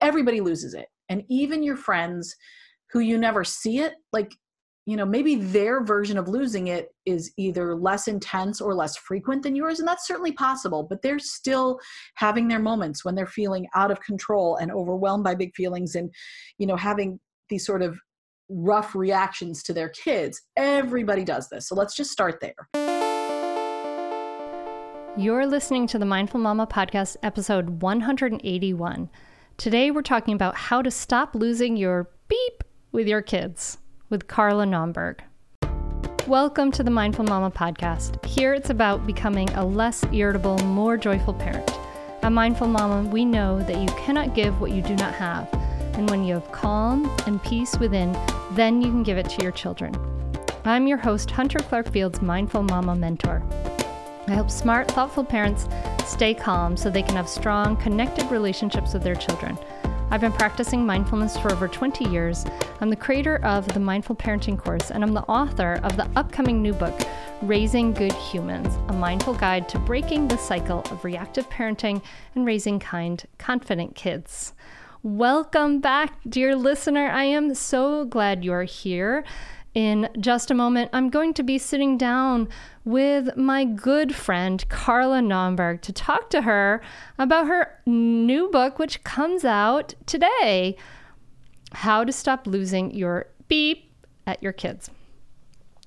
everybody loses it. And even your friends who you never see it like you know maybe their version of losing it is either less intense or less frequent than yours and that's certainly possible but they're still having their moments when they're feeling out of control and overwhelmed by big feelings and you know having these sort of rough reactions to their kids. Everybody does this so let's just start there. You're listening to the mindful mama podcast episode 181 Today, we're talking about how to stop losing your beep with your kids with Carla Naumburg. Welcome to the Mindful Mama podcast. Here it's about becoming a less irritable, more joyful parent. At Mindful Mama, we know that you cannot give what you do not have. And when you have calm and peace within, then you can give it to your children. I'm your host, Hunter Clarke-Fields, Mindful Mama Mentor. I help smart, thoughtful parents stay calm so they can have strong, connected relationships with their children. I've been practicing mindfulness for over 20 years. I'm the creator of the Mindful Parenting course, and I'm the author of the upcoming new book, Raising Good Humans A Mindful Guide to Breaking the Cycle of Reactive Parenting and Raising Kind, Confident Kids. Welcome back, dear listener. I am so glad you're here. In just a moment, I'm going to be sitting down with my good friend Carla Naumburg to talk to her about her new book, which comes out today How to Stop Losing Your Beep at Your Kids.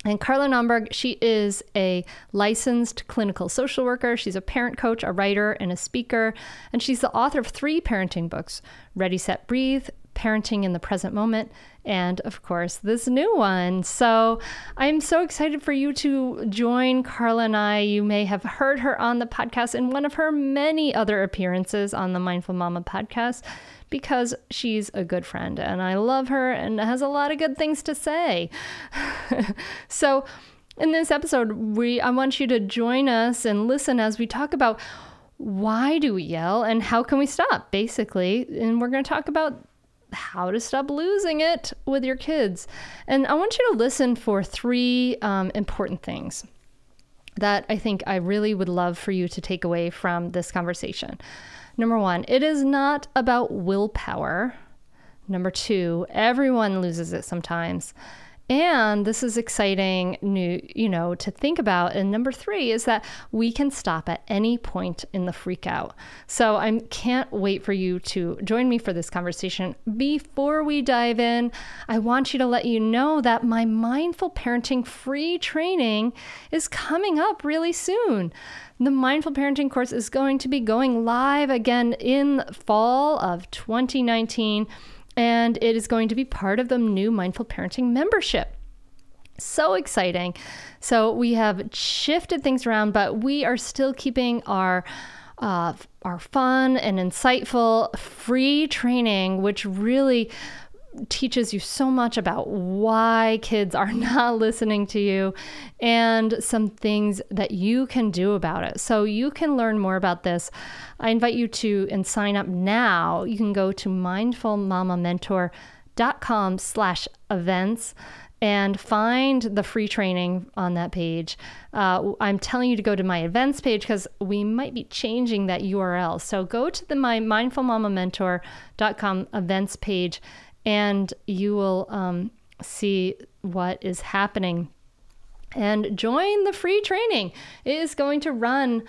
And Carla Naumburg, she is a licensed clinical social worker. She's a parent coach, a writer, and a speaker. And she's the author of three parenting books Ready, Set, Breathe, Parenting in the Present Moment, and of course, this new one. So I'm so excited for you to join Carla and I. You may have heard her on the podcast in one of her many other appearances on the Mindful Mama podcast because she's a good friend and I love her and has a lot of good things to say. so, in this episode, we I want you to join us and listen as we talk about why do we yell and how can we stop basically and we're going to talk about how to stop losing it with your kids. And I want you to listen for three um, important things that I think I really would love for you to take away from this conversation. Number one, it is not about willpower. Number two, everyone loses it sometimes. And this is exciting new, you know, to think about. And number three is that we can stop at any point in the freak out. So I can't wait for you to join me for this conversation. Before we dive in, I want you to let you know that my mindful parenting free training is coming up really soon. The Mindful Parenting course is going to be going live again in fall of 2019 and it is going to be part of the new Mindful Parenting membership. So exciting. So we have shifted things around, but we are still keeping our uh, our fun and insightful free training, which really teaches you so much about why kids are not listening to you and some things that you can do about it. So you can learn more about this. I invite you to and sign up now. You can go to mindfulmamamentor.com slash events and find the free training on that page. Uh, I'm telling you to go to my events page because we might be changing that URL. So go to the my mindfulmamamentor.com events page and you will um, see what is happening. And join the free training. It is going to run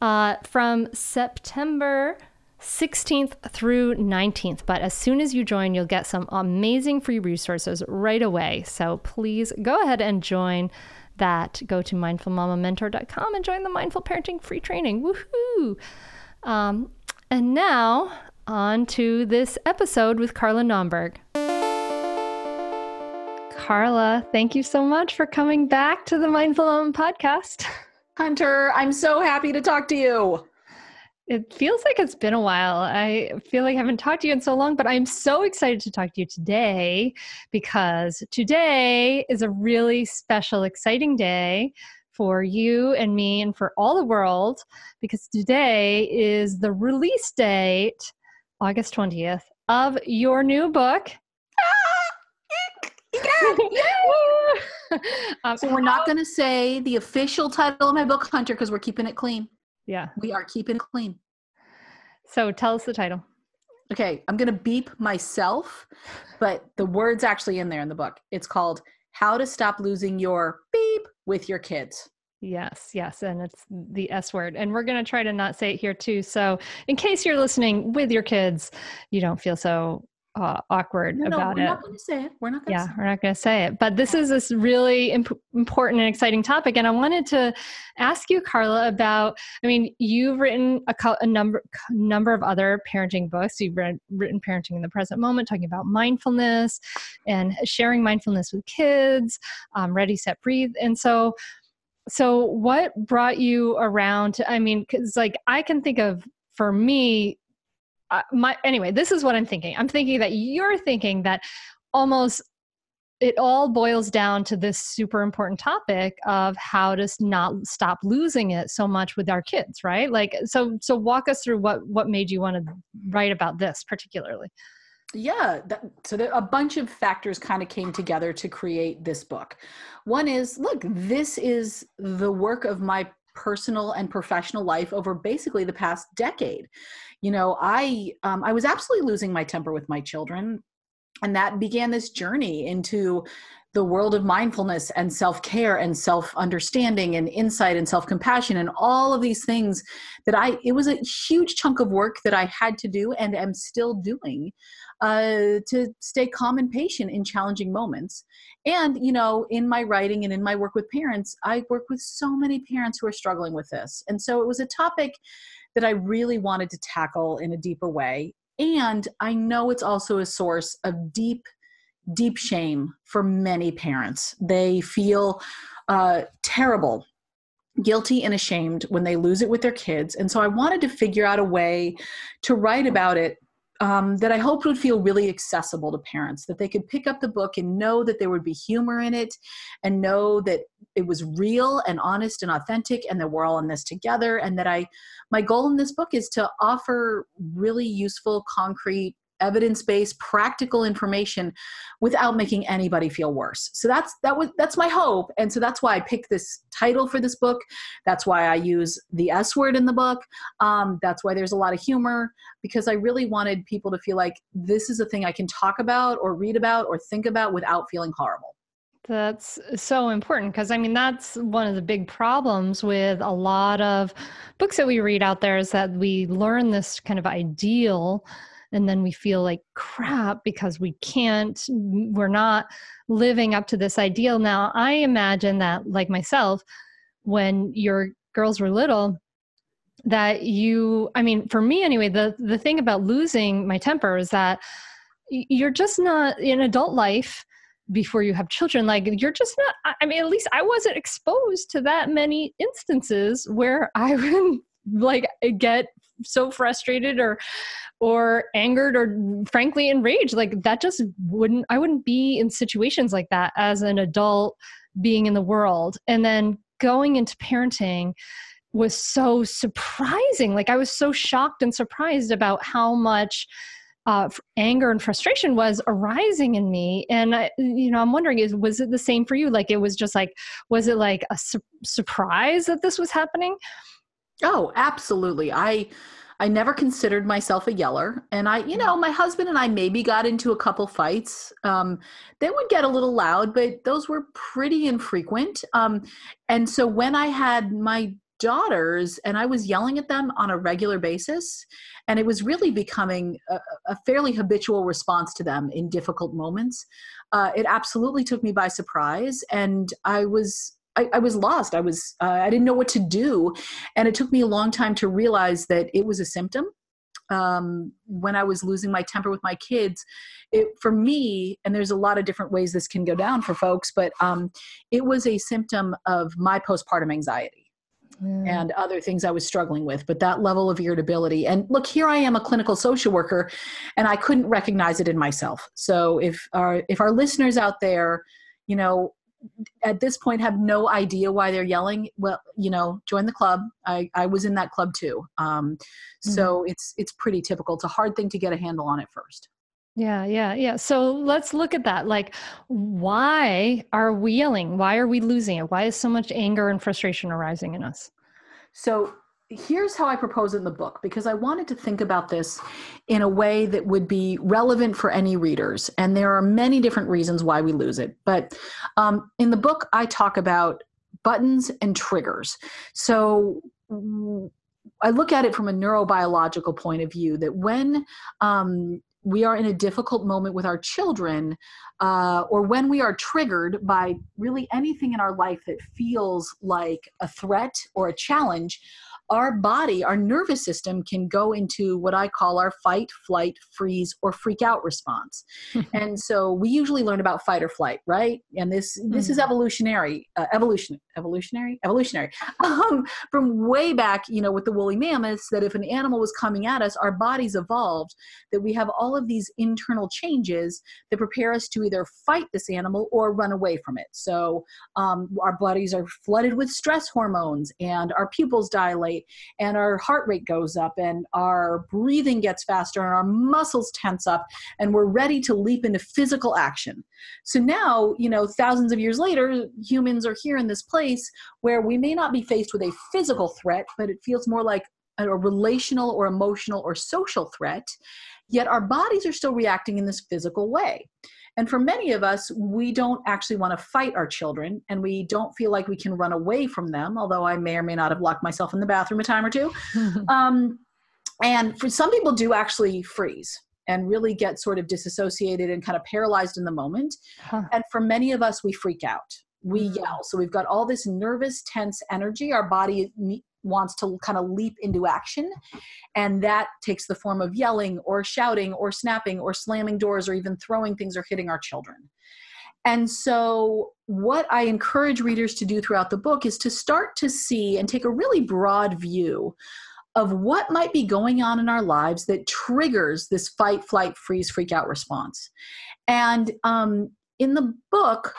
uh, from September 16th through 19th. But as soon as you join, you'll get some amazing free resources right away. So please go ahead and join that. Go to mindfulmamamentor.com and join the Mindful Parenting free training. Woohoo! Um, and now on to this episode with Carla Naumburg. Carla, thank you so much for coming back to the Mindful Mom podcast. Hunter, I'm so happy to talk to you. It feels like it's been a while. I feel like I haven't talked to you in so long, but I'm so excited to talk to you today because today is a really special, exciting day for you and me and for all the world because today is the release date, August 20th, of your new book. um, so we're not going to say the official title of my book, Hunter, because we're keeping it clean. Yeah. We are keeping it clean. So tell us the title. Okay, I'm going to beep myself, but the word's actually in there in the book. It's called How to Stop Losing Your Beep with Your Kids. Yes, yes, and it's the S word. And we're going to try to not say it here too. So, in case you're listening with your kids, you don't feel so uh, awkward no, about no, we're it. Not going to say it. We're not going to. Yeah, we're not going to say it. But this is this really imp- important and exciting topic, and I wanted to ask you, Carla, about. I mean, you've written a, co- a number number of other parenting books. You've read, written "Parenting in the Present Moment," talking about mindfulness and sharing mindfulness with kids. Um, Ready, Set, Breathe, and so. So, what brought you around? To, I mean, because like I can think of for me uh, my anyway this is what i'm thinking i'm thinking that you're thinking that almost it all boils down to this super important topic of how to not stop losing it so much with our kids right like so so walk us through what what made you want to write about this particularly yeah that, so a bunch of factors kind of came together to create this book. One is look this is the work of my personal and professional life over basically the past decade. You know i um, i was absolutely losing my temper with my children and that began this journey into the world of mindfulness and self-care and self-understanding and insight and self-compassion and all of these things that i it was a huge chunk of work that i had to do and am still doing uh, to stay calm and patient in challenging moments and you know in my writing and in my work with parents i work with so many parents who are struggling with this and so it was a topic that I really wanted to tackle in a deeper way. And I know it's also a source of deep, deep shame for many parents. They feel uh, terrible, guilty, and ashamed when they lose it with their kids. And so I wanted to figure out a way to write about it um, that I hoped would feel really accessible to parents, that they could pick up the book and know that there would be humor in it and know that it was real and honest and authentic and that we're all in this together. And that I, my goal in this book is to offer really useful, concrete evidence-based practical information without making anybody feel worse. So that's that was that's my hope. And so that's why i picked this title for this book. That's why i use the s word in the book. Um, that's why there's a lot of humor because i really wanted people to feel like this is a thing i can talk about or read about or think about without feeling horrible. That's so important because I mean, that's one of the big problems with a lot of books that we read out there is that we learn this kind of ideal and then we feel like crap because we can't we're not living up to this ideal. Now i imagine that like myself when your girls were little that you i mean for me anyway the the thing about losing my temper is that you're just not in adult life before you have children. Like you're just not i mean at least i wasn't exposed to that many instances where i would like get so frustrated or or angered or frankly enraged. Like that just wouldn't i wouldn't be in situations like that as an adult being in the world. And then going into parenting was so surprising. Like i was so shocked and surprised about how much uh, anger and frustration was arising in me. And I, you know i'm wondering is was it the same for you? Like it was just like was it like a su- surprise that this was happening oh absolutely i I never considered myself a yeller. And I, you know, mm-hmm. my husband and I maybe got into a couple fights. Um, they would get a little loud, but those were pretty infrequent. Um, and so when I had my daughters and I was yelling at them on a regular basis. And it was really becoming a, a fairly habitual response to them in difficult moments. Uh, it absolutely took me by surprise. And I was. I, I was lost. I was. Uh, I didn't know what to do, and it took me a long time to realize that it was a symptom um, when I was losing my temper with my kids, it for me, and there's a lot of different ways this can go down for folks, but um, it was a symptom of my postpartum anxiety mm. and other things I was struggling with. But that level of irritability, and look, here I am, a clinical social worker, and I couldn't recognize it in myself. So if our if our listeners out there, you know, at this point have no idea why they're yelling. Well you know join the club. I i was in that club too. Um so mm-hmm. it's it's pretty typical. It's a hard thing to get a handle on at first. Yeah yeah yeah. So let's look at that. Like why are we yelling? Why are we losing it? Why is so much anger and frustration arising in us? So here's how I propose in the book because I wanted to think about this in a way that would be relevant for any readers. And there are many different reasons why we lose it. But um, in the book, I talk about buttons and triggers. So I look at it from a neurobiological point of view that when um, we are in a difficult moment with our children, uh, or when we are triggered by really anything in our life that feels like a threat or a challenge, our body, our nervous system can go into what I call our fight, flight, freeze, or freak out response. and so we usually learn about fight or flight, right? And this this mm-hmm. is evolutionary, uh, evolution, evolutionary, evolutionary. Um, from way back, you know, with the woolly mammoths, that if an animal was coming at us, our bodies evolved that we have all of these internal changes that prepare us to either fight this animal or run away from it. So um, our bodies are flooded with stress hormones, and our pupils dilate and our heart rate goes up and our breathing gets faster and our muscles tense up and we're ready to leap into physical action. So now, you know, thousands of years later, humans are here in this place where we may not be faced with a physical threat, but it feels more like a relational or emotional or social threat, yet our bodies are still reacting in this physical way. And for many of us, we don't actually want to fight our children and we don't feel like we can run away from them, although I may or may not have locked myself in the bathroom a time or two. um, and for some people, do actually freeze and really get sort of disassociated and kind of paralyzed in the moment. Huh. And for many of us, we freak out. We mm. yell. So we've got all this nervous, tense energy. Our body wants to kind of leap into action. And that takes the form of yelling or shouting or snapping or slamming doors or even throwing things or hitting our children. And so, what I encourage readers to do throughout the book is to start to see and take a really broad view of what might be going on in our lives that triggers this fight, flight, freeze, freak out response. And um, in the book,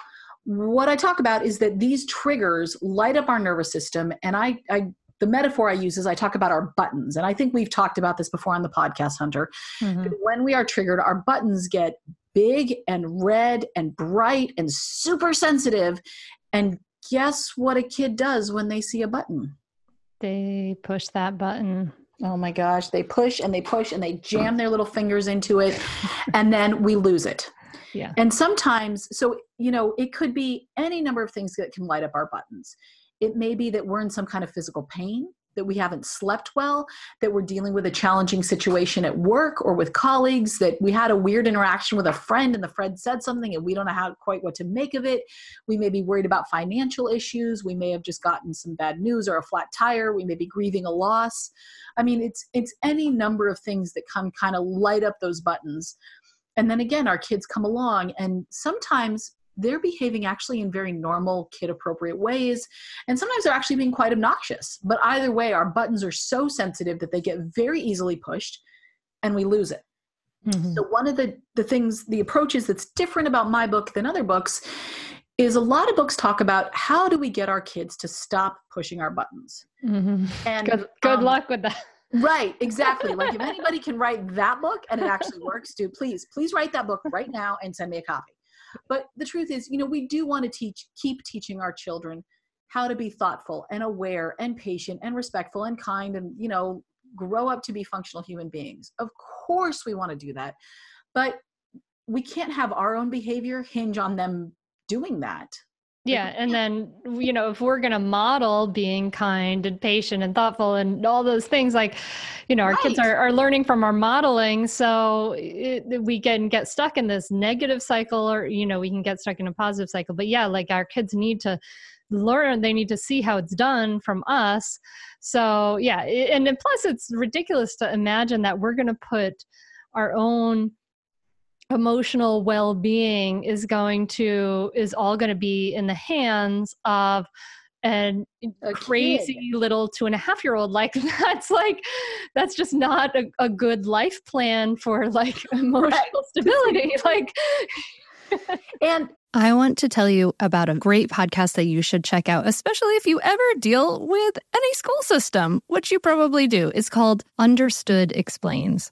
what I talk about is that these triggers light up our nervous system, and I, I the metaphor I use is I talk about our buttons. And I think we've talked about this before on the podcast, Hunter. Mm-hmm. When we are triggered, our buttons get big and red and bright and super sensitive. And guess what a kid does when they see a button? They push that button. Oh my gosh, they push and they push and they jam their little fingers into it, and then we lose it. Yeah. And sometimes, so, you know, it could be any number of things that can light up our buttons. It may be that we're in some kind of physical pain, that we haven't slept well, that we're dealing with a challenging situation at work or with colleagues, that we had a weird interaction with a friend and the friend said something and we don't know how quite what to make of it. We may be worried about financial issues. We may have just gotten some bad news or a flat tire. We may be grieving a loss. I mean, it's it's any number of things that come kind of light up those buttons. And then again, our kids come along and sometimes they're behaving actually in very normal kid appropriate ways and sometimes they're actually being quite obnoxious but either way our buttons are so sensitive that they get very easily pushed and we lose it mm-hmm. so one of the the things the approaches that's different about my book than other books is a lot of books talk about how do we get our kids to stop pushing our buttons mm-hmm. and good, good um, luck with that right exactly like if anybody can write that book and it actually works do please please write that book right now and send me a copy but the truth is, you know, we do want to teach, keep teaching our children how to be thoughtful and aware and patient and respectful and kind and, you know, grow up to be functional human beings. Of course, we want to do that. But we can't have our own behavior hinge on them doing that. Yeah and then you know if we're going to model being kind and patient and thoughtful and all those things like you know our right. kids are, are learning from our modeling so it, we can get stuck in this negative cycle or you know we can get stuck in a positive cycle. But yeah like our kids need to learn they need to see how it's done from us. So yeah and plus it's ridiculous to imagine that we're going to put our own emotional well-being is going to is all going to be in the hands of an a crazy kid. little two and a half year old like that's like that's just not a, a good life plan for like emotional right. stability like and I want to tell you about a great podcast that you should check out, especially if you ever deal with any school system, which you probably do. It's called Understood Explains.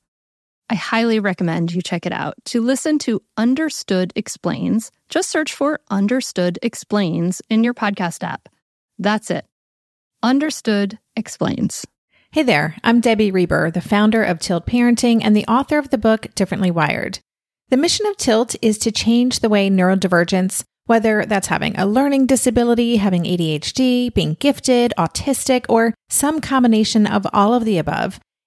I highly recommend you check it out. To listen to Understood Explains, just search for Understood Explains in your podcast app. That's it. Understood Explains. Hey there, I'm Debbie Reber, the founder of Tilt Parenting and the author of the book Differently Wired. The mission of Tilt is to change the way neurodivergence, whether that's having a learning disability, having ADHD, being gifted, autistic, or some combination of all of the above,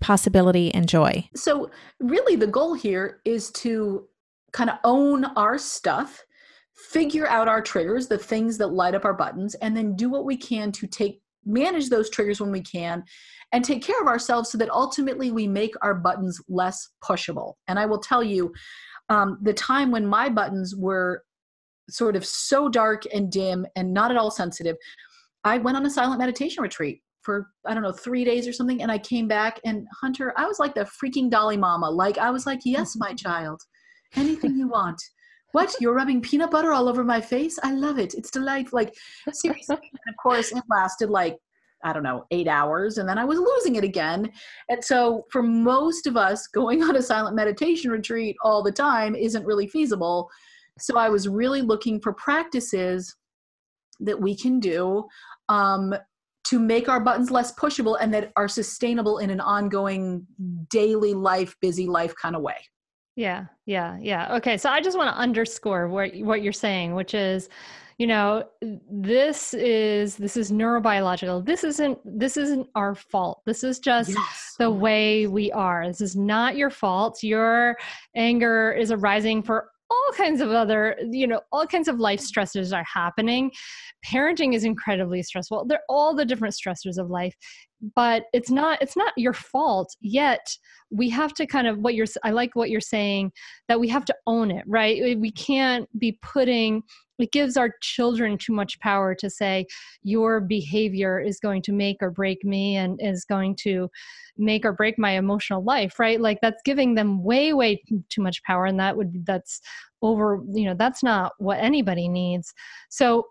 possibility and joy. So, really, the goal here is to kind of own our stuff, figure out our triggers, the things that light up our buttons, and then do what we can to take manage those triggers when we can and take care of ourselves so that ultimately we make our buttons less pushable. And I will tell you, um, the time when my buttons were sort of so dark and dim and not at all sensitive, I went on a silent meditation retreat for I don't know three days or something, and I came back and Hunter, I was like the freaking Dolly Mama. Like I was like, yes, my child, anything you want. What? You're rubbing peanut butter all over my face? I love it. It's delightful. Like seriously. and of course, it lasted like I don't know, eight hours, and then I was losing it again. And so, for most of us, going on a silent meditation retreat all the time isn't really feasible. So, I was really looking for practices that we can do um, to make our buttons less pushable and that are sustainable in an ongoing daily life busy life kind of way. Yeah yeah yeah. Okay so i just want to underscore what what you're saying which is you know this is this is neurobiological. This isn't this isn't our fault. This is just yes. the way we are. This is not your fault. Your anger is arising for all kinds of other you know all kinds of life stressors are happening. Parenting is incredibly stressful. They're all the different stressors of life but it's not it's not your fault yet. We have to kind of what you're i like what you're saying that we have to own it right? We can't be putting it gives our children too much power to say your behavior is going to make or break me and is going to make or break my emotional life right? Like that's giving them way way too much power and that would that's over you know that's not what anybody needs. So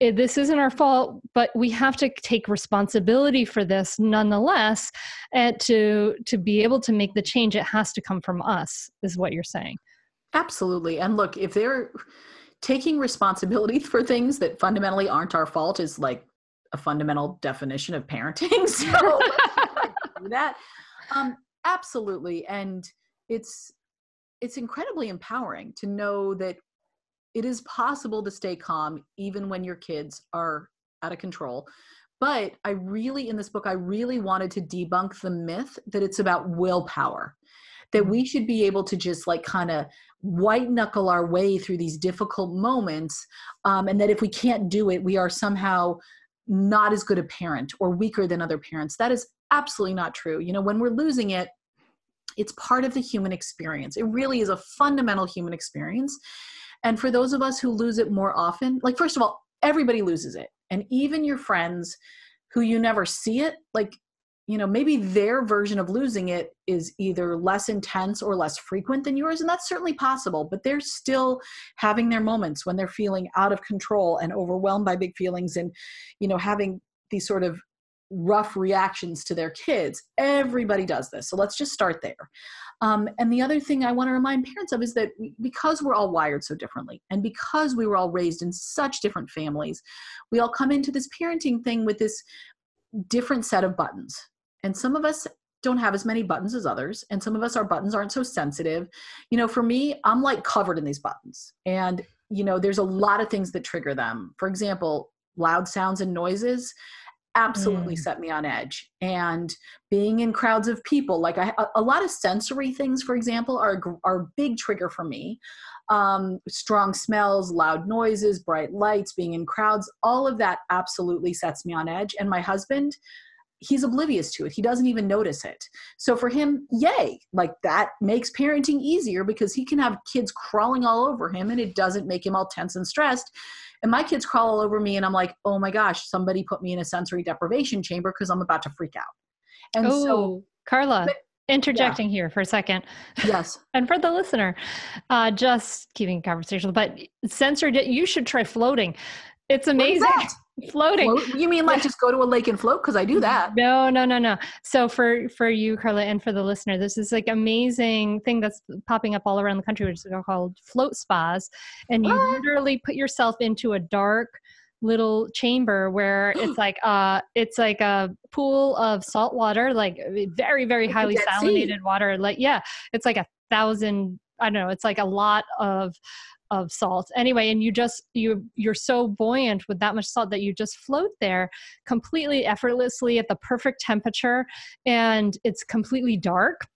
this isn't our fault but we have to take responsibility for this nonetheless and to to be able to make the change it has to come from us is what you're saying. Absolutely. And look if they're taking responsibility for things that fundamentally aren't our fault is like a fundamental definition of parenting. So that. Um absolutely. And it's it's incredibly empowering to know that it is possible to stay calm even when your kids are out of control. But i really in this book i really wanted to debunk the myth that it's about willpower that we should be able to just like kind of white knuckle our way through these difficult moments um, and that if we can't do it we are somehow not as good a parent or weaker than other parents. That is absolutely not true. You know when we're losing it it's part of the human experience. It really is a fundamental human experience and for those of us who lose it more often, like, first of all, everybody loses it. And even your friends who you never see it, like, you know, maybe their version of losing it is either less intense or less frequent than yours. And that's certainly possible, but they're still having their moments when they're feeling out of control and overwhelmed by big feelings and, you know, having these sort of rough reactions to their kids. Everybody does this. So let's just start there. Um, and the other thing I want to remind parents of is that because we're all wired so differently and because we were all raised in such different families, we all come into this parenting thing with this different set of buttons. And some of us don't have as many buttons as others and some of us our buttons aren't so sensitive. You know for me i'm like covered in these buttons. And you know there's a lot of things that trigger them. For example loud sounds and noises absolutely mm. set me on edge and being in crowds of people like I, a lot of sensory things for example are are a big trigger for me. Um, strong smells loud noises bright lights being in crowds all of that absolutely sets me on edge and my husband he's oblivious to it. He doesn't even notice it. So for him yay like that makes parenting easier because he can have kids crawling all over him and it doesn't make him all tense and stressed and my kids crawl all over me and i'm like oh my gosh somebody put me in a sensory deprivation chamber because i'm about to freak out. And Ooh, so carla but, interjecting yeah. here for a second. Yes. And for the listener uh, just keeping conversational but sensory you should try floating it's amazing. floating. Float? you mean like just go to a lake and float? Because i do that. no no no no. So for for you carla and for the listener this is like amazing thing that's popping up all around the country which is called float spas. And you what? literally put yourself into a dark little chamber where it's like uh it's like a pool of salt water like very very highly salinated water like yeah. It's like a thousand I don't know, it's like a lot of of salt. Anyway and you just you you're so buoyant with that much salt that you just float there completely effortlessly at the perfect temperature and it's completely dark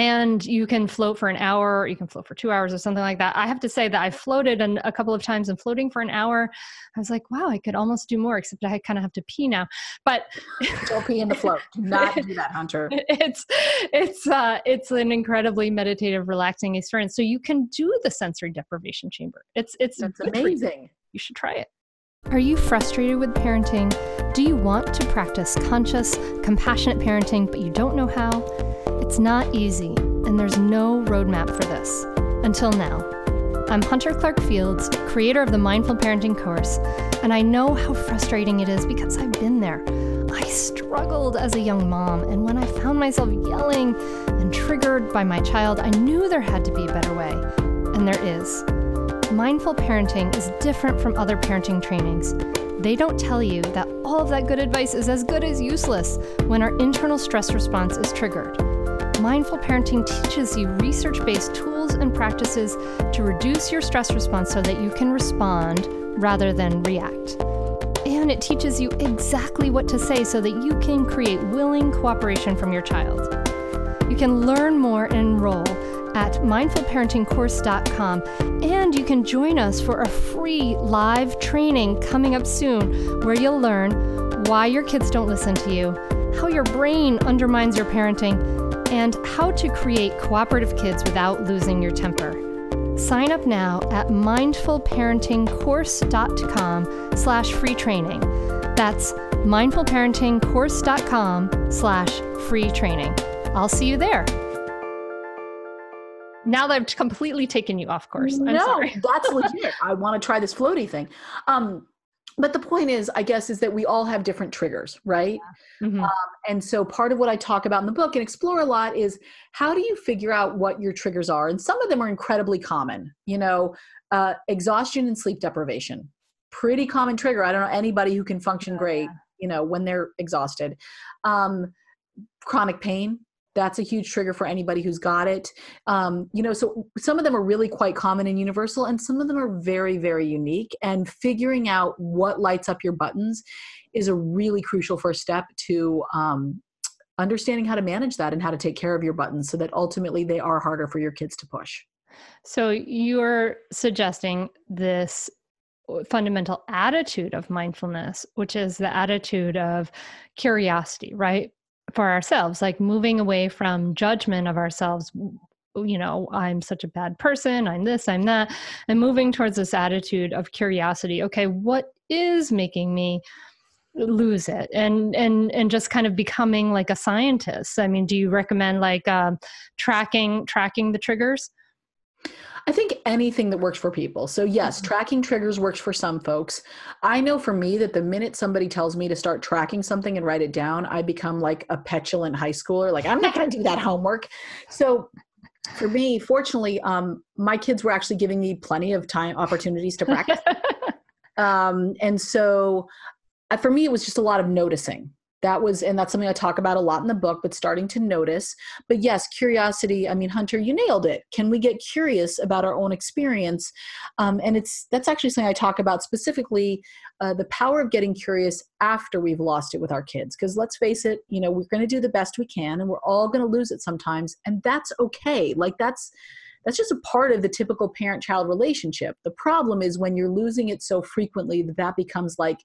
and you can float for an hour you can float for two hours or something like that. I have to say that i floated an, a couple of times and floating for an hour i was like wow i could almost do more except i kind of have to pee now. But don't pee in the float. Do not do that hunter. It's it's uh it's an incredibly meditative relaxing experience. So you can do the sensory deprivation chamber. It's it's That's amazing you. you should try it. Are you frustrated with parenting? Do you want to practice conscious, compassionate parenting, but you don't know how? It's not easy, and there's no roadmap for this. Until now. I'm Hunter Clarke-Fields, creator of the Mindful Parenting course, and I know how frustrating it is because I've been there. I struggled as a young mom, and when I found myself yelling and triggered by my child, I knew there had to be a better way. And there is. Mindful parenting is different from other parenting trainings. They don't tell you that all of that good advice is as good as useless when our internal stress response is triggered. Mindful parenting teaches you research based tools and practices to reduce your stress response so that you can respond rather than react. And it teaches you exactly what to say so that you can create willing cooperation from your child. You can learn more and enroll at mindfulparentingcourse.com. And you can join us for a free live training coming up soon where you'll learn why your kids don't listen to you, how your brain undermines your parenting, and how to create cooperative kids without losing your temper. Sign up now at mindfulparentingcourse.com slash free training. That's mindfulparentingcourse.com slash free training. I'll see you there. Now that I've completely taken you off course. I'm sorry. no, sorry. that's legit. I want to try this floaty thing. Um, but the point is i guess is that we all have different triggers right? Yeah. mm-hmm. um, and so part of what i talk about in the book and explore a lot is how do you figure out what your triggers are? And some of them are incredibly common you know uh, exhaustion and sleep deprivation. Pretty common trigger. I don't know anybody who can function great you know when they're exhausted. Um, chronic pain that's a huge trigger for anybody who's got it. Um, you know so some of them are really quite common and universal and some of them are very very unique and figuring out what lights up your buttons is a really crucial first step to um, understanding how to manage that and how to take care of your buttons so that ultimately they are harder for your kids to push. So you're suggesting this fundamental attitude of mindfulness which is the attitude of curiosity right for ourselves like moving away from judgment of ourselves you know i'm such a bad person i'm this i'm that and moving towards this attitude of curiosity okay what is making me lose it? And and and just kind of becoming like a scientist. I mean do you recommend like um, tracking tracking the triggers I think anything that works for people. So, yes, mm-hmm. tracking triggers works for some folks. I know for me that the minute somebody tells me to start tracking something and write it down, I become like a petulant high schooler. Like, I'm not going to do that homework. So, for me, fortunately, um, my kids were actually giving me plenty of time opportunities to practice. um, and so, uh, for me, it was just a lot of noticing that was and that's something i talk about a lot in the book but starting to notice. But yes curiosity i mean hunter you nailed it. Can we get curious about our own experience? Um, and it's that's actually something i talk about specifically uh, the power of getting curious after we've lost it with our kids. Because let's face it you know we're going to do the best we can and we're all going to lose it sometimes and that's okay. Like that's that's just a part of the typical parent child relationship. The problem is when you're losing it so frequently that that becomes like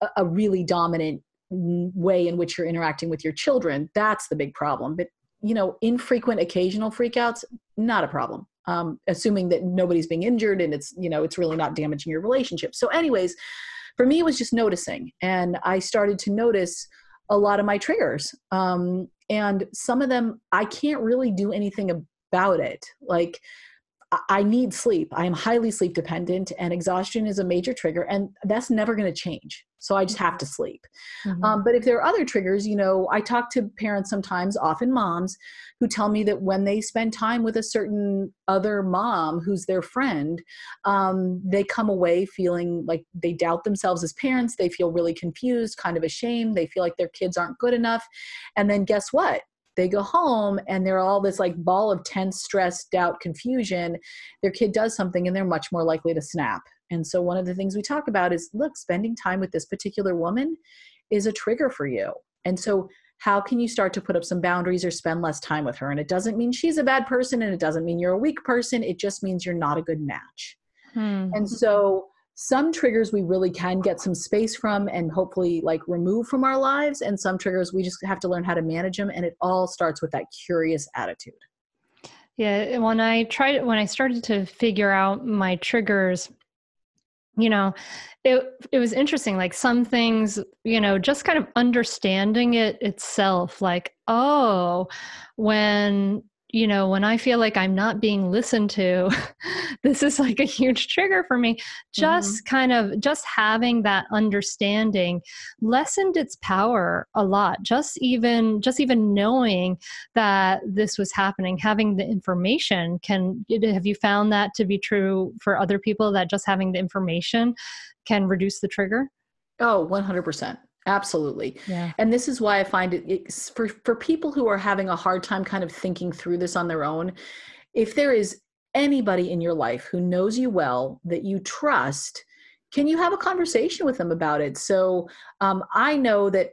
a, a really dominant way in which you're interacting with your children that's the big problem. But you know infrequent occasional freakouts not a problem. Um, assuming that nobody's being injured and it's you know it's really not damaging your relationship. So anyways for me it was just noticing. And i started to notice a lot of my triggers. Um, and some of them i can't really do anything about it. Like I need sleep. I am highly sleep dependent, and exhaustion is a major trigger, and that's never going to change. So I just have to sleep. Mm-hmm. Um, but if there are other triggers, you know, I talk to parents sometimes, often moms, who tell me that when they spend time with a certain other mom who's their friend, um, they come away feeling like they doubt themselves as parents. They feel really confused, kind of ashamed. They feel like their kids aren't good enough. And then guess what? They go home and they're all this like ball of tense stress doubt confusion their kid does something and they're much more likely to snap. And so one of the things we talk about is look spending time with this particular woman is a trigger for you. And so how can you start to put up some boundaries or spend less time with her? And it doesn't mean she's a bad person and it doesn't mean you're a weak person. It just means you're not a good match. Hmm. and so some triggers we really can get some space from and hopefully like remove from our lives and some triggers we just have to learn how to manage them and it all starts with that curious attitude. Yeah when i tried when i started to figure out my triggers you know it it was interesting like some things you know just kind of understanding it itself like oh when you know, when I feel like I'm not being listened to, this is like a huge trigger for me. Just mm-hmm. kind of just having that understanding lessened its power a lot. Just even just even knowing that this was happening, having the information can have you found that to be true for other people that just having the information can reduce the trigger? Oh, 100%. Absolutely. Yeah. And this is why I find it for for people who are having a hard time kind of thinking through this on their own, if there is anybody in your life who knows you well that you trust, can you have a conversation with them about it? So um, I know that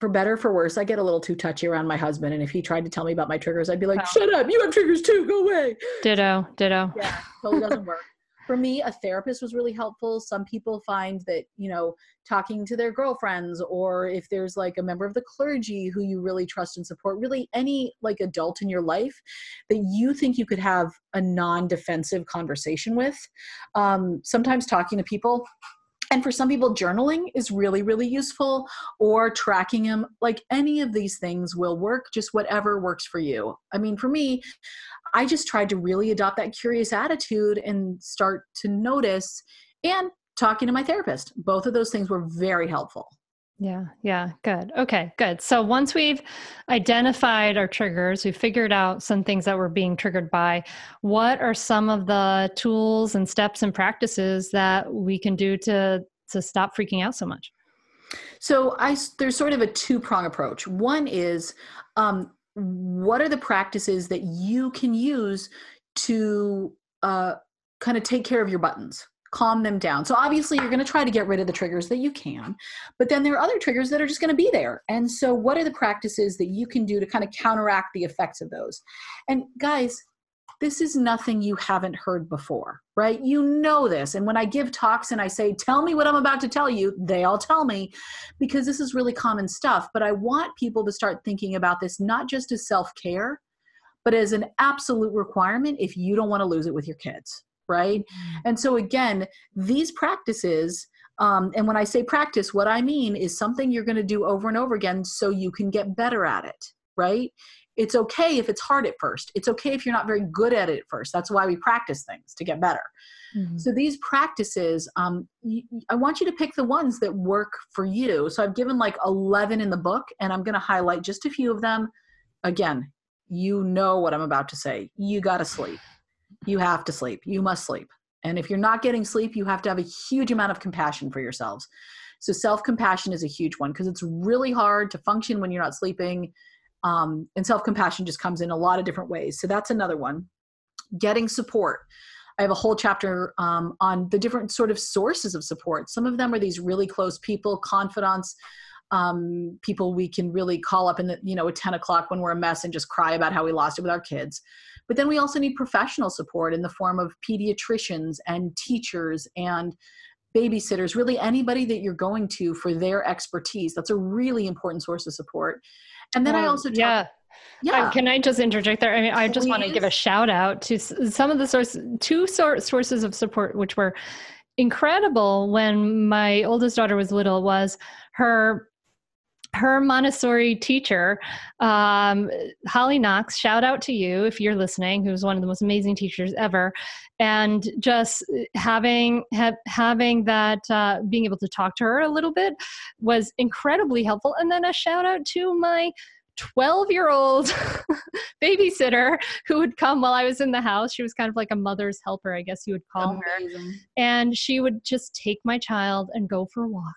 for better for worse, I get a little too touchy around my husband. And if he tried to tell me about my triggers, I'd be like, shut up, you have triggers too, go away. Ditto, ditto. Yeah, totally doesn't work for me a therapist was really helpful. Some people find that you know talking to their girlfriends or if there's like a member of the clergy who you really trust and support really any like adult in your life that you think you could have a non-defensive conversation with. Um, sometimes talking to people and for some people, journaling is really, really useful or tracking them. Like any of these things will work, just whatever works for you. I mean, for me, I just tried to really adopt that curious attitude and start to notice and talking to my therapist. Both of those things were very helpful. Yeah, yeah, good. Okay, good. So once we've identified our triggers, we figured out some things that we're being triggered by, what are some of the tools and steps and practices that we can do to to stop freaking out so much? So I there's sort of a two-prong approach. One is um, what are the practices that you can use to uh, kind of take care of your buttons calm them down. So obviously you're going to try to get rid of the triggers that you can, but then there are other triggers that are just going to be there. And so what are the practices that you can do to kind of counteract the effects of those? And guys, this is nothing you haven't heard before, right? You know this. And when I give talks and I say, tell me what I'm about to tell you, they all tell me because this is really common stuff. But I want people to start thinking about this not just as self care, but as an absolute requirement if you don't want to lose it with your kids right? And so, again, these practices, um, and when I say practice, what I mean is something you're going to do over and over again so you can get better at it, right? It's okay if it's hard at first. It's okay if you're not very good at it at first. That's why we practice things to get better. Mm-hmm. So these practices, um, I want you to pick the ones that work for you. So I've given like 11 in the book, and I'm going to highlight just a few of them. Again, you know what I'm about to say. You got to sleep you have to sleep. You must sleep. And if you're not getting sleep, you have to have a huge amount of compassion for yourselves. So self compassion is a huge one because it's really hard to function when you're not sleeping. Um, and self compassion just comes in a lot of different ways. So that's another one. Getting support. I have a whole chapter um, on the different sort of sources of support. Some of them are these really close people, confidants, um, people we can really call up in the you know at 10 o'clock when we're a mess and just cry about how we lost it with our kids but then we also need professional support in the form of pediatricians and teachers and babysitters really anybody that you're going to for their expertise that's a really important source of support and then um, i also talk, yeah yeah. Can I just interject there? I mean, I just want to give a shout out to some of the sources, two sources of support, which were incredible when my oldest daughter was little. Was her her Montessori teacher, um, Holly Knox, shout out to you if you're listening, who's one of the most amazing teachers ever. And just having ha- having that uh, being able to talk to her a little bit was incredibly helpful. And then a shout out to my 12 year old babysitter who would come while I was in the house. She was kind of like a mother's helper, I guess you would call Amazing. her. And she would just take my child and go for a walk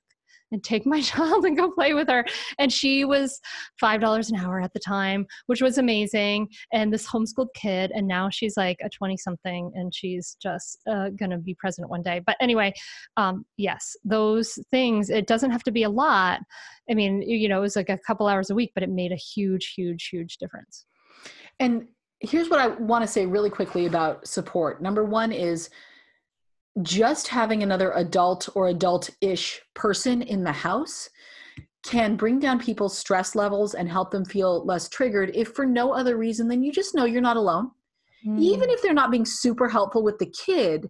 and take my child and go play with her. And she was $5 an hour at the time, which was amazing. And this homeschooled kid, and now she's like a 20 something and she's just uh, going to be president one day. But anyway, um, yes, those things, it doesn't have to be a lot. I mean, you know, it was like a couple hours a week, but it made a huge, huge, huge difference. And here's what I want to say really quickly about support. Number one is, just having another adult or adult ish person in the house can bring down people's stress levels and help them feel less triggered if for no other reason than you just know you're not alone. Mm. Even if they're not being super helpful with the kid,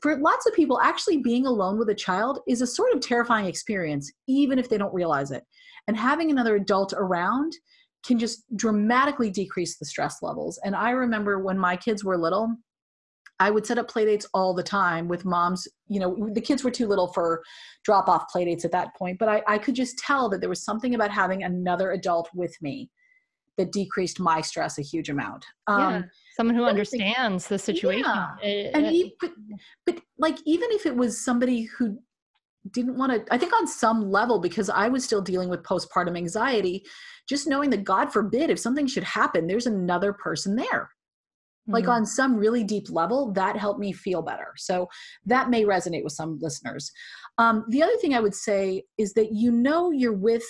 for lots of people, actually being alone with a child is a sort of terrifying experience, even if they don't realize it. And having another adult around can just dramatically decrease the stress levels. And I remember when my kids were little, I would set up playdates all the time with moms. You know, the kids were too little for drop off playdates at that point, but I, I could just tell that there was something about having another adult with me that decreased my stress a huge amount. Um, yeah, someone who understands the situation. Yeah. It, and it, but, but like even if it was somebody who didn't want to, I think on some level because I was still dealing with postpartum anxiety, just knowing that God forbid if something should happen, there's another person there like mm-hmm. on some really deep level that helped me feel better. So that may resonate with some listeners. Um, the other thing i would say is that you know you're with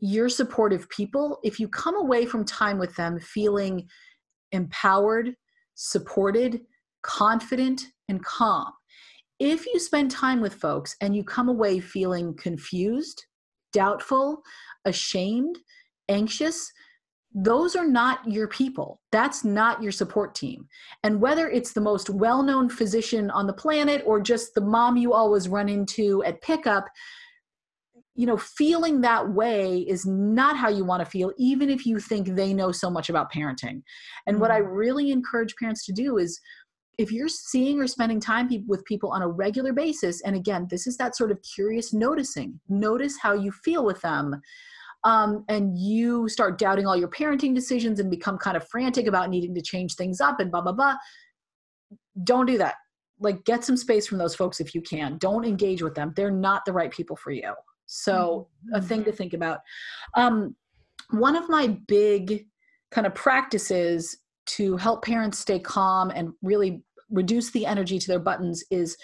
your supportive people. If you come away from time with them feeling empowered supported confident and calm if you spend time with folks and you come away feeling confused doubtful ashamed anxious those are not your people. That's not your support team. And whether it's the most well known physician on the planet or just the mom you always run into at pickup, you know, feeling that way is not how you want to feel, even if you think they know so much about parenting. And mm-hmm. what I mm. really encourage parents to do is if you're seeing or spending time pe- with people on a regular basis and again this is that sort of curious noticing notice how you feel with them um, and you start doubting all your parenting decisions and become kind of frantic about needing to change things up and blah blah blah. Don't do that. Like get some space from those folks if you can. Don't engage with them. They're not the right people for you. So mm-hmm. a thing to think about. Um, one of my big kind of practices to help parents stay calm and really reduce the energy to their buttons is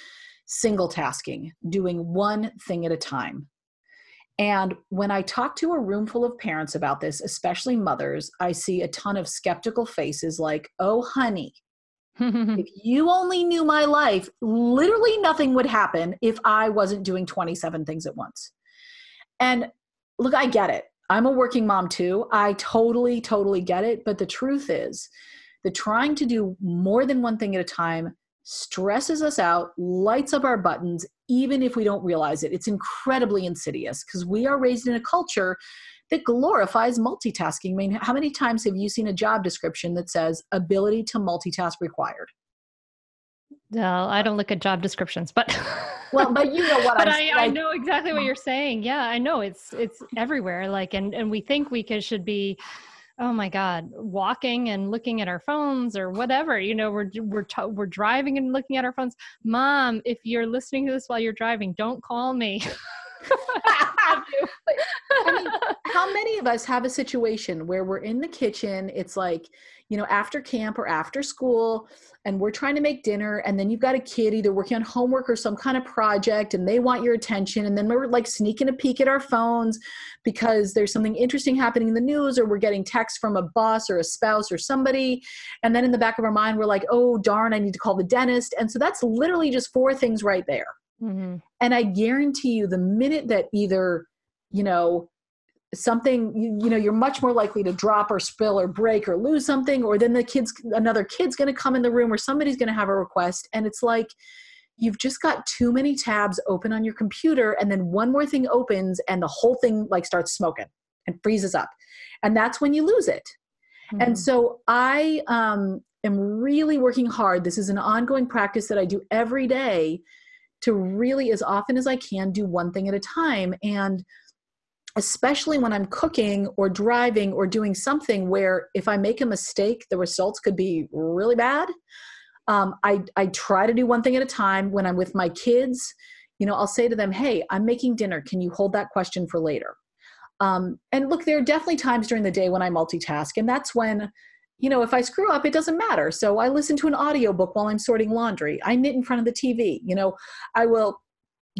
single tasking doing one thing at a time and when I talk to a room full of parents about this, especially mothers, I see a ton of skeptical faces like, oh, honey, if you only knew my life, literally nothing would happen if I wasn't doing 27 things at once. And look, I get it. I'm a working mom too. I totally, totally get it. But the truth is, that trying to do more than one thing at a time stresses us out, lights up our buttons, even if we don't realize it. It's incredibly insidious because we are raised in a culture that glorifies multitasking. I mean, how many times have you seen a job description that says ability to multitask required? No, I don't look at job descriptions, but well, but you know what but I, I know exactly what oh. you're saying. Yeah, I know it's it's everywhere. Like, and and we think we can, should be oh my god walking and looking at our phones or whatever you know we're we're we're driving and looking at our phones. Mom if you're listening to this while you're driving don't call me. I mean, how many of us have a situation where we're in the kitchen it's like you know after camp or after school and we're trying to make dinner and then you've got a kid either working on homework or some kind of project and they want your attention and then we're like sneaking a peek at our phones because there's something interesting happening in the news or we're getting text from a boss or a spouse or somebody and then in the back of our mind we're like oh darn i need to call the dentist and so that's literally just four things right there mm-hmm. and i guarantee you the minute that either you know something you, you, know you're much more likely to drop or spill or break or lose something or then the kids another kid's going to come in the room or somebody's going to have a request and it's like you've just got too many tabs open on your computer and then one more thing opens and the whole thing like starts smoking and freezes up and that's when you lose it mm-hmm. and so i um, am really working hard this is an ongoing practice that i do every day to really as often as i can do one thing at a time and especially when I'm cooking or driving or doing something where if I make a mistake, the results could be really bad. Um, I, I try to do one thing at a time. When I'm with my kids, you know, I'll say to them, Hey, I'm making dinner. Can you hold that question for later? Um, and look, there are definitely times during the day when I multitask, and that's when, you know, if I screw up, it doesn't matter. So I listen to an audiobook while I'm sorting laundry. I knit in front of the TV. You know, I will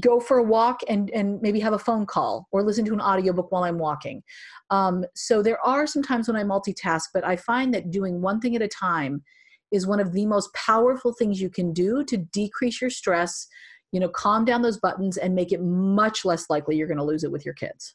go for a walk and and maybe have a phone call or listen to an audiobook while i'm walking. Um, so there are some times when i multitask but i find that doing one thing at a time is one of the most powerful things you can do to decrease your stress you know calm down those buttons and make it much less likely you're going to lose it with your kids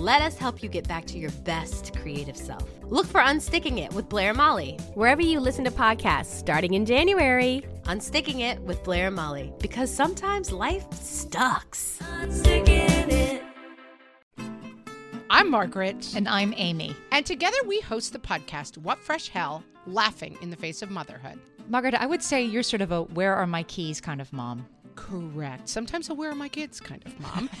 Let us help you get back to your best creative self. Look for Unsticking It with Blair and Molly, wherever you listen to podcasts starting in January. Unsticking It with Blair and Molly, because sometimes life sucks. I'm Margaret. And I'm Amy. And together we host the podcast, What Fresh Hell Laughing in the Face of Motherhood. Margaret, I would say you're sort of a where are my keys kind of mom. Correct. Sometimes a where are my kids kind of mom.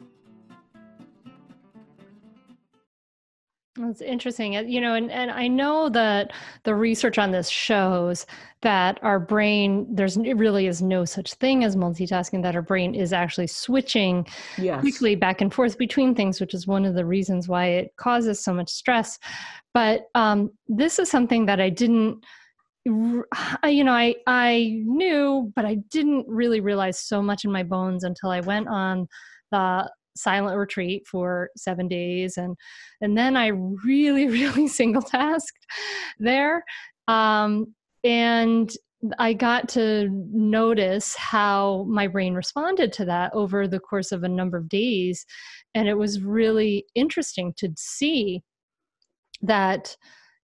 It's interesting, you know, and, and I know that the research on this shows that our brain, there's it really is no such thing as multitasking, that our brain is actually switching Yes. quickly back and forth between things, which is one of the reasons why it causes so much stress. But um, this is something that I didn't, you know, I I knew, but I didn't really realize so much in my bones until I went on the silent retreat for seven days, and and then I really, really single tasked there, um, and I got to notice how my brain responded to that over the course of a number of days. And it was really interesting to see that,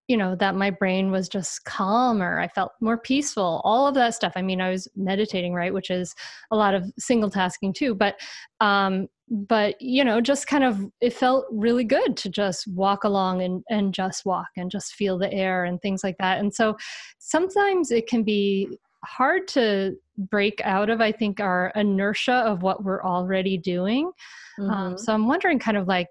you know, that my brain was just calmer. I felt more peaceful, all of that stuff. I mean, I was meditating, right? Which is a lot of single tasking too. But, um, but you know just kind of it felt really good to just walk along and and just walk and just feel the air and things like that. And so sometimes it can be hard to break out of i think our inertia of what we're already doing. Um, Mhm. so i'm wondering kind of like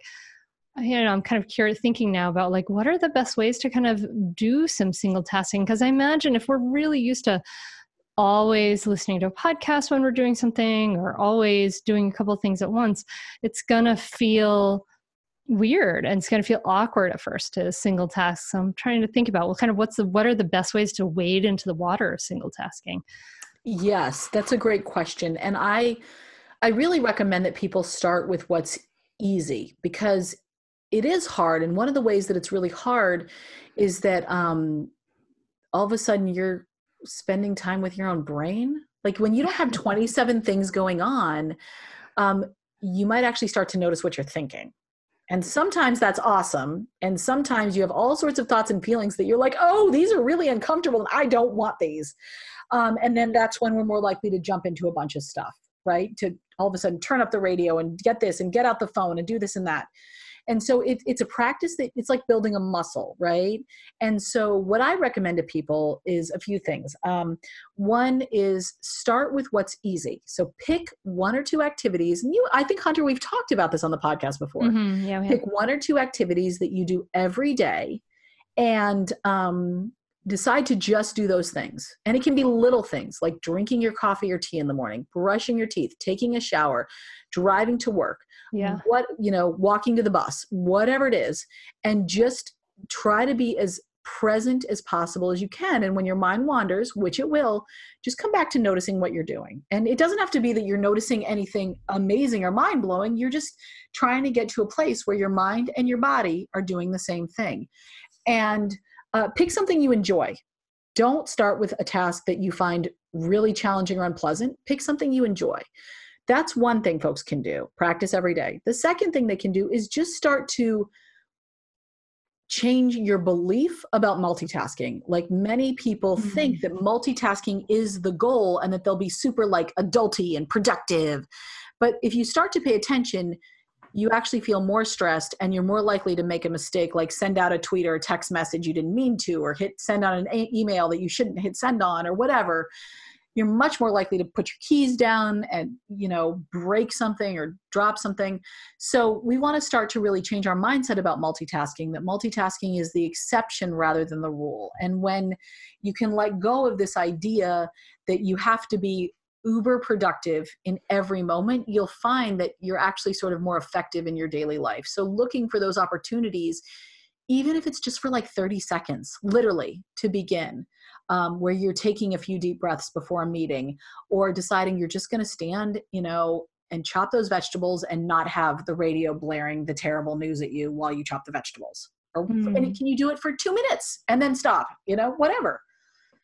you know i'm kind of curious thinking now about like what are the best ways to kind of do some single tasking? Because i imagine if we're really used to always listening to a podcast when we're doing something or always doing a couple things at once it's gonna feel weird and it's gonna feel awkward at first to single task. So i'm trying to think about what kind of what's the what are the best ways to wade into the water of single tasking? Yes, that's a great question. And I I really recommend that people start with what's easy because it is hard. And one of the ways that it's really hard is that um all of a sudden you're spending time with your own brain. Like when you don't have 27 things going on, um you might actually start to notice what you're thinking. And sometimes that's awesome. And sometimes you have all sorts of thoughts and feelings that you're like, oh, these are really uncomfortable and I don't want these. Um, and then that's when we're more likely to jump into a bunch of stuff, right? To all of a sudden turn up the radio and get this and get out the phone and do this and that. And so it, it's a practice that it's like building a muscle, right? And so what I recommend to people is a few things. Um, one is start with what's easy. So pick one or two activities. And you, I think Hunter, we've talked about this on the podcast before Mhm, yeah pick one or two activities that you do every day and um, decide to just do those things and it can be little things like drinking your coffee or tea in the morning brushing your teeth taking a shower driving to work yeah. what you know walking to the bus whatever it is and just try to be as present as possible as you can. And when your mind wanders which it will just come back to noticing what you're doing. And it doesn't have to be that you're noticing anything amazing or mind blowing you're just trying to get to a place where your mind and your body are doing the same thing. And uh, pick something you enjoy. Don't start with a task that you find really challenging or unpleasant. Pick something you enjoy that's one thing folks can do practice every day. The second thing they can do is just start to change your belief about multitasking. Like many people think mm-hmm. that multitasking is the goal and that they'll be super like adulty and productive. But if you start to pay attention you actually feel more stressed and you're more likely to make a mistake like send out a tweet or a text message you didn't mean to or hit send out an email that you shouldn't hit send on or whatever you're much more likely to put your keys down and you know break something or drop something. So we want to start to really change our mindset about multitasking that multitasking is the exception rather than the rule. And when you can let go of this idea that you have to be uber productive in every moment you'll find that you're actually sort of more effective in your daily life. So looking for those opportunities even if it's just for like 30 seconds literally to begin um, where you're taking a few deep breaths before a meeting or deciding you're just going to stand you know and chop those vegetables and not have the radio blaring the terrible news at you while you chop the vegetables or Mm. and can you do it for two minutes and then stop you know whatever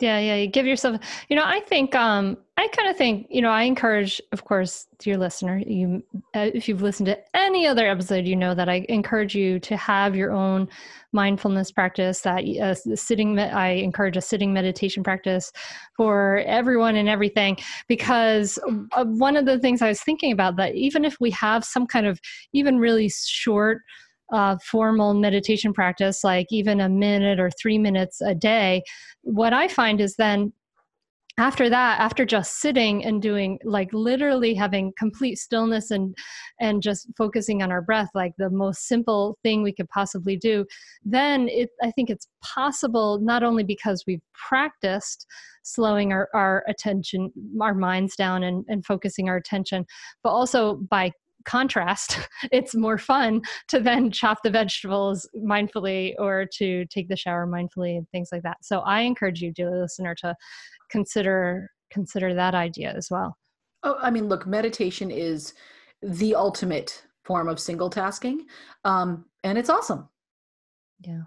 yeah yeah you give yourself you know i think um i kind of think you know i encourage of course dear listener you uh, if you've listened to any other episode you know that i encourage you to have your own mindfulness practice that uh, sitting i encourage a sitting meditation practice for everyone and everything because one of the things i was thinking about that even if we have some kind of even really short uh, formal meditation practice, like even a minute or three minutes a day, what I find is then after that after just sitting and doing like literally having complete stillness and and just focusing on our breath like the most simple thing we could possibly do then it i think it's possible not only because we've practiced slowing our, our attention our minds down and, and focusing our attention but also by contrast, it's more fun to then chop the vegetables mindfully or to take the shower mindfully and things like that. So I encourage you, dear listener, to consider consider that idea as well. Oh, I mean, look, meditation is the ultimate form of single tasking, um, and it's awesome. Yeah.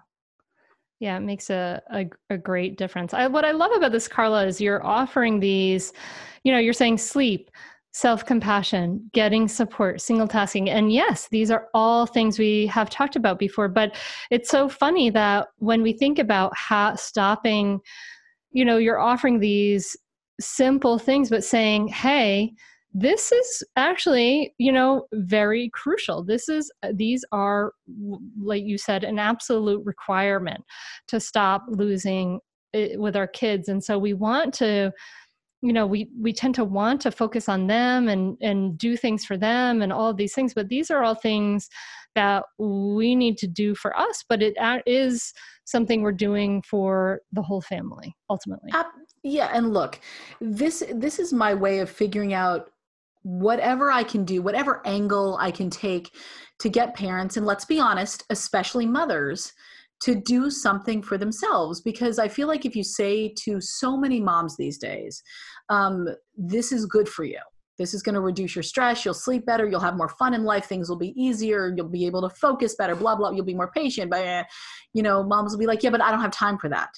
Yeah, it makes a, a, a great difference. I, what I love about this, Carla, is you're offering these, you know, you're saying sleep, self compassion, getting support, single tasking. And yes, these are all things we have talked about before. But it's so funny that when we think about how stopping, you know, you're offering these simple things, but saying, hey, this is actually you know very crucial this is these are like you said an absolute requirement to stop losing eh, with our kids and so we want to you know we we tend to want to focus on them and and do things for them and all of these things but these are all things that we need to do for us but it is something we're doing for the whole family ultimately. Uh, yeah and look this this is my way of figuring out whatever i can do whatever angle i can take to get parents and let's be honest especially mothers to do something for themselves because i feel like if you say to so many moms these days um, this is good for you. This is going to reduce your stress. You'll sleep better. You'll have more fun in life. Things will be easier. You'll be able to focus better, blah, blah. You'll be more patient. But, you know, moms will be like, yeah, but I don't have time for that.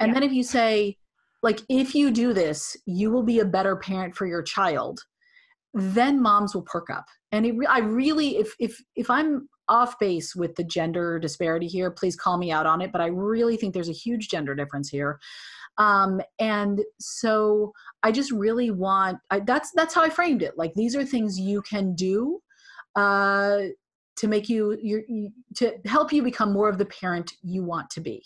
And yeah. then if you say, like, if you do this, you will be a better parent for your child, then moms will perk up. And it, I really, if, if, if I'm off base with the gender disparity here, please call me out on it. But I really think there's a huge gender difference here um, and so i just really want I, that's that's how i framed it. Like these are things you can do uh, to make you, you to help you become more of the parent you want to be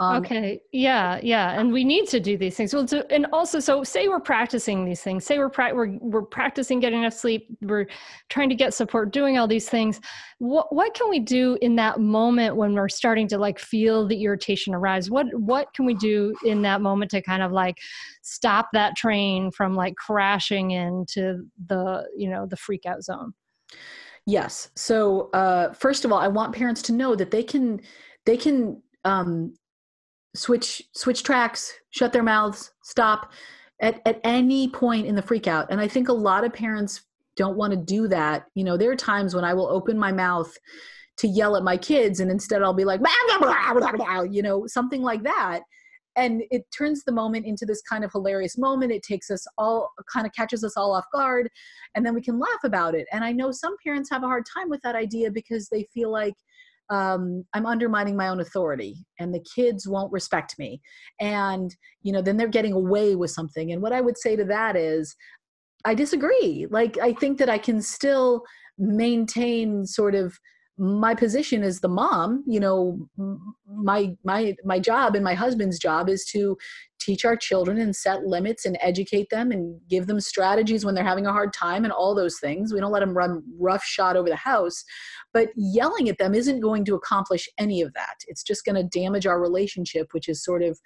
um, okay. Yeah. Yeah. And we need to do these things. Well, so, and also, so say we're practicing these things. Say we're pra- we're we're practicing getting enough sleep. We're trying to get support, doing all these things. What what can we do in that moment when we're starting to like feel the irritation arise? What what can we do in that moment to kind of like stop that train from like crashing into the you know the freak out zone? Yes. So uh, first of all, I want parents to know that they can they can um, switch switch tracks shut their mouths stop at, at any point in the freak out. And i think a lot of parents don't want to do that. You know there are times when i will open my mouth to yell at my kids and instead i'll be like you know something like that. And it turns the moment into this kind of hilarious moment. It takes us all kind of catches us all off guard and then we can laugh about it. And i know some parents have a hard time with that idea because they feel like um, I'm undermining my own authority and the kids won't respect me. And, you know, then they're getting away with something. And what I would say to that is, I disagree. Like, I think that I can still maintain sort of my position as the mom you know my my my job and my husband's job is to teach our children and set limits and educate them and give them strategies when they're having a hard time and all those things we don't let them run roughshod over the house but yelling at them isn't going to accomplish any of that it's just going to damage our relationship which is sort of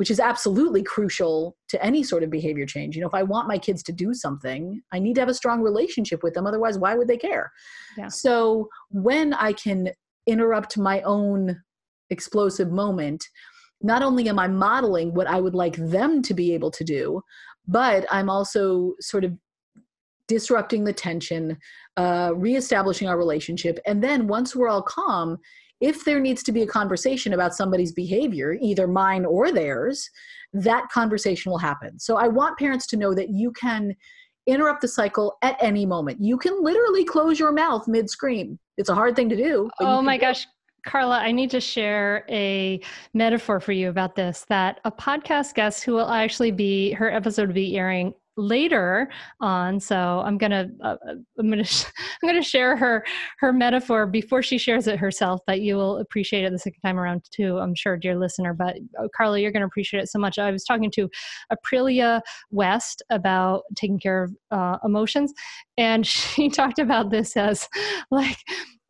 which is absolutely crucial to any sort of behavior change. You know, if I want my kids to do something, I need to have a strong relationship with them. Otherwise, why would they care? Yeah. So when I can interrupt my own explosive moment, not only am I modeling what I would like them to be able to do, but I'm also sort of disrupting the tension, uh, reestablishing our relationship. And then once we're all calm, if there needs to be a conversation about somebody's behavior, either mine or theirs, that conversation will happen. So I want parents to know that you can interrupt the cycle at any moment. You can literally close your mouth mid scream. It's a hard thing to do. Oh my gosh. Carla, I need to share a metaphor for you about this that a podcast guest who will actually be, her episode will be airing later on so i'm gonna uh, uh i'm gonna sh- i'm gonna share her her metaphor before she shares it herself but you will appreciate it the second time around too i'm sure dear listener but oh, carla you're gonna appreciate it so much. I was talking to aprilia west about taking care of uh, emotions and she talked about this as like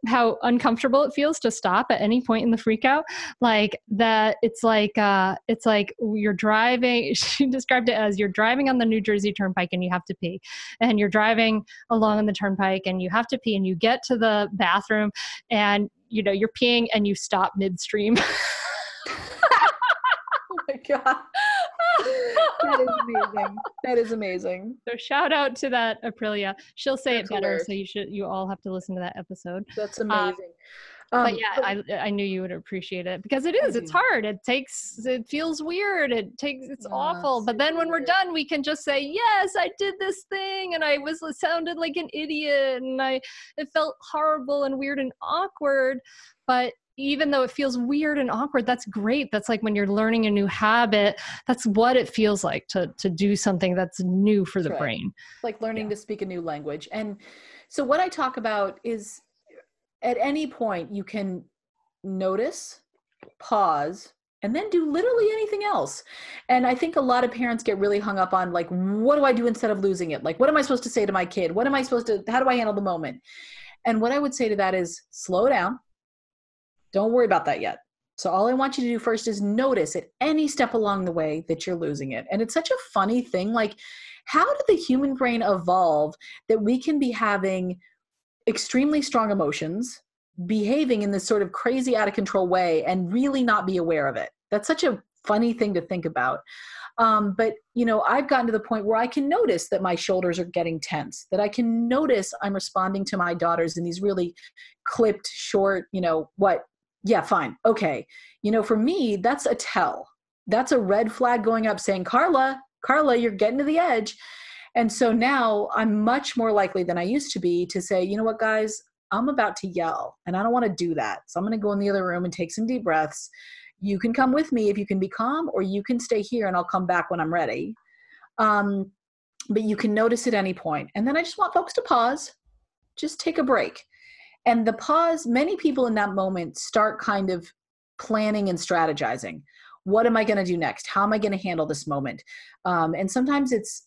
how uncomfortable it feels to stop at any point in the freak out. Like that it's like uh it's like you're driving she described it as you're driving on the new jersey turnpike and you have to pee. And you're driving along on the turnpike and you have to pee and you get to the bathroom and you know you're peeing and you stop midstream. Oh my god that is amazing. That is amazing. So shout out to that Aprilia. She'll say That's it better, hilarious. so you should you all have to listen to that episode. That's um, amazing. Um, but yeah, I I knew you would appreciate it because it is. It's hard. It takes. It feels weird. It takes. It's yes, awful. But then when we're done, we can just say, "Yes, I did this thing, and I was sounded like an idiot, and I it felt horrible and weird and awkward." But even though it feels weird and awkward that's great that's like when you're learning a new habit that's what it feels like to to do something that's new for the right. brain like learning yeah. to speak a new language and so what i talk about is at any point you can notice pause and then do literally anything else. And I think a lot of parents get really hung up on like, what do I do instead of losing it? Like, what am I supposed to say to my kid? What am I supposed to, how do I handle the moment? And what I would say to that is slow down, don't worry about that yet. So all I want you to do first is notice at any step along the way that you're losing it. And it's such a funny thing. Like, how did the human brain evolve that we can be having extremely strong emotions, behaving in this sort of crazy out of control way, and really not be aware of it? That's such a funny thing to think about. Um, but you know, I've gotten to the point where I can notice that my shoulders are getting tense, that I can notice I'm responding to my daughters in these really clipped, short, you know, what yeah, fine. Okay. You know, for me, that's a tell. That's a red flag going up saying, Carla, Carla, you're getting to the edge. And so now I'm much more likely than I used to be to say, you know what, guys, I'm about to yell and I don't want to do that. So I'm going to go in the other room and take some deep breaths. You can come with me if you can be calm, or you can stay here and I'll come back when I'm ready. Um, but you can notice at any point. And then I just want folks to pause, just take a break and the pause many people in that moment start kind of planning and strategizing. What am i going to do next? How am i going to handle this moment? Um, and sometimes it's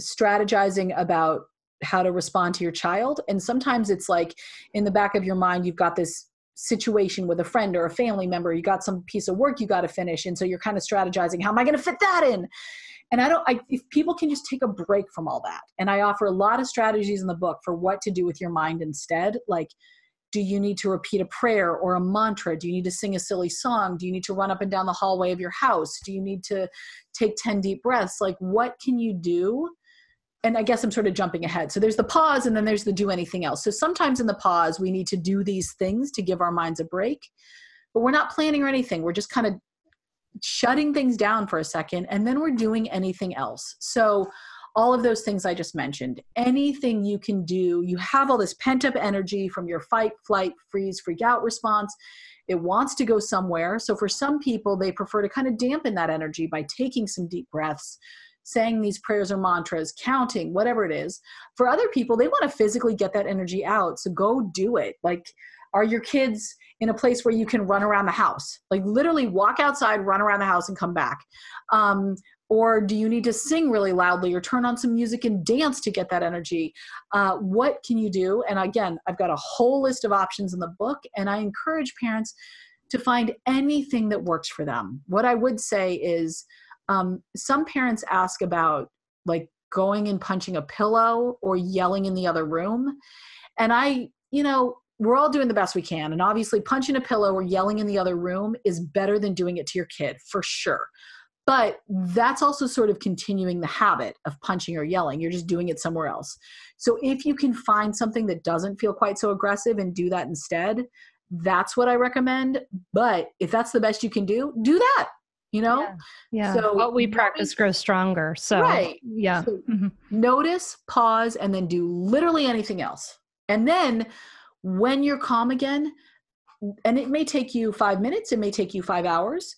strategizing about how to respond to your child and sometimes it's like in the back of your mind you've got this situation with a friend or a family member you got some piece of work you got to finish and so you're kind of strategizing how am i going to fit that in? And i don't I, if people can just take a break from all that and i offer a lot of strategies in the book for what to do with your mind instead like do you need to repeat a prayer or a mantra? Do you need to sing a silly song? Do you need to run up and down the hallway of your house? Do you need to take 10 deep breaths? Like what can you do? And i guess i'm sort of jumping ahead. So there's the pause and then there's the do anything else. So sometimes in the pause we need to do these things to give our minds a break but we're not planning or anything. We're just kind of shutting things down for a second and then we're doing anything else. So all of those things I just mentioned. Anything you can do, you have all this pent up energy from your fight, flight, freeze, freak out response. It wants to go somewhere. So for some people, they prefer to kind of dampen that energy by taking some deep breaths, saying these prayers or mantras, counting, whatever it is. For other people, they want to physically get that energy out. So go do it. Like, are your kids in a place where you can run around the house? Like, literally walk outside, run around the house, and come back. Um, or do you need to sing really loudly or turn on some music and dance to get that energy? Uh, what can you do? And again i've got a whole list of options in the book and i encourage parents to find anything that works for them. What i would say is um, some parents ask about like going and punching a pillow or yelling in the other room. And i you know we're all doing the best we can and obviously punching a pillow or yelling in the other room is better than doing it to your kid for sure but that's also sort of continuing the habit of punching or yelling. You're just doing it somewhere else. So if you can find something that doesn't feel quite so aggressive and do that instead, that's what I recommend. But if that's the best you can do, do that. You know? Yeah. yeah. So what we practice grows stronger. So, Right. yeah. So Mhm. notice, pause, and then do literally anything else. And then when you're calm again, and it may take you five minutes, it may take you five hours.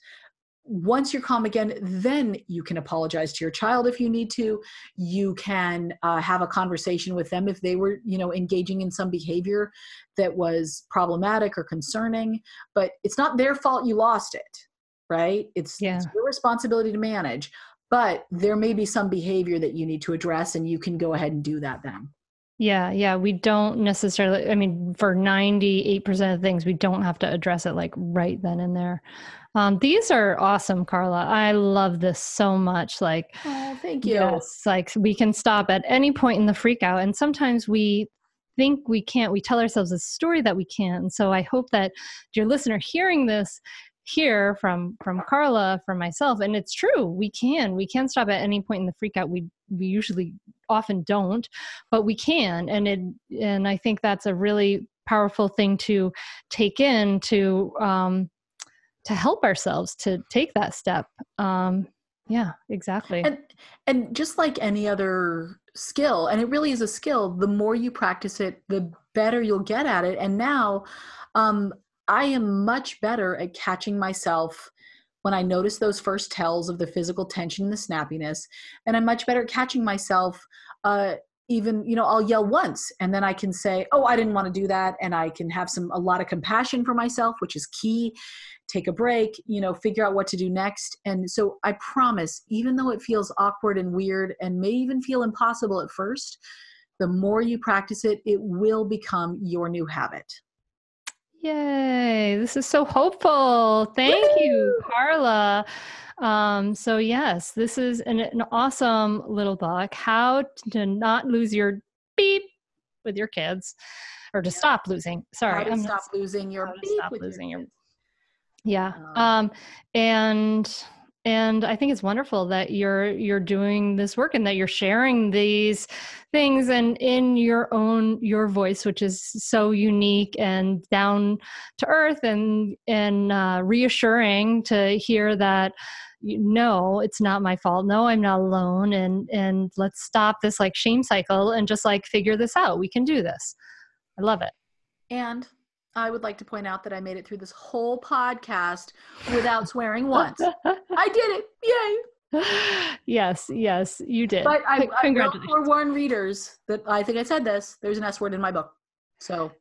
Once you're calm again, then you can apologize to your child if you need to. You can uh, have a conversation with them if they were, you know, engaging in some behavior that was problematic or concerning. But it's not their fault you lost it, right? It's, Yeah. it's your responsibility to manage. But there may be some behavior that you need to address, and you can go ahead and do that then. Yeah, yeah. We don't necessarily, I mean, for 98% of things, we don't have to address it like right then and there. Um, these are awesome, Carla. I love this so much. Like, Oh, thank you. yes, like we can stop at any point in the freak out. And sometimes we think we can't, we tell ourselves a story that we can't. And so I hope that your listener hearing this hear from from Carla, from myself, and it's true. We can, we can stop at any point in the freak out. We we usually often don't, but we can, and it and I think that's a really powerful thing to take in to um, to help ourselves to take that step. Um, yeah, exactly. and and just like any other skill and it really is a skill the more you practice it the better you'll get at it and now um i am much better at catching myself when i notice those first tells of the physical tension and the snappiness and i'm much better at catching myself uh even you know i'll yell once and then i can say oh i didn't want to do that and i can have some a lot of compassion for myself which is key take a break, you know, figure out what to do next. And so I promise, even though it feels awkward and weird and may even feel impossible at first, the more you practice it, it will become your new habit. Yay, this is so hopeful. Thank you, Carla. Um, so yes, this is an, an awesome little book, How to Not Lose Your Beep with Your Kids, or to stop losing. Sorry, How to I'm not- stop losing your beep stop losing your- kids. yeah. Um, Um, and and I think it's wonderful that you're you're doing this work and that you're sharing these things and in your own your voice, which is so unique and down to earth and and uh, reassuring to hear that no it's not my fault. No i'm not alone and and let's stop this like shame cycle and just like figure this out. We can do this. I love it. And I would like to point out that I made it through this whole podcast without swearing once. I did it. Yay. yes yes you did But I, I will forewarn readers that I think I said this. There's an S word in my book. So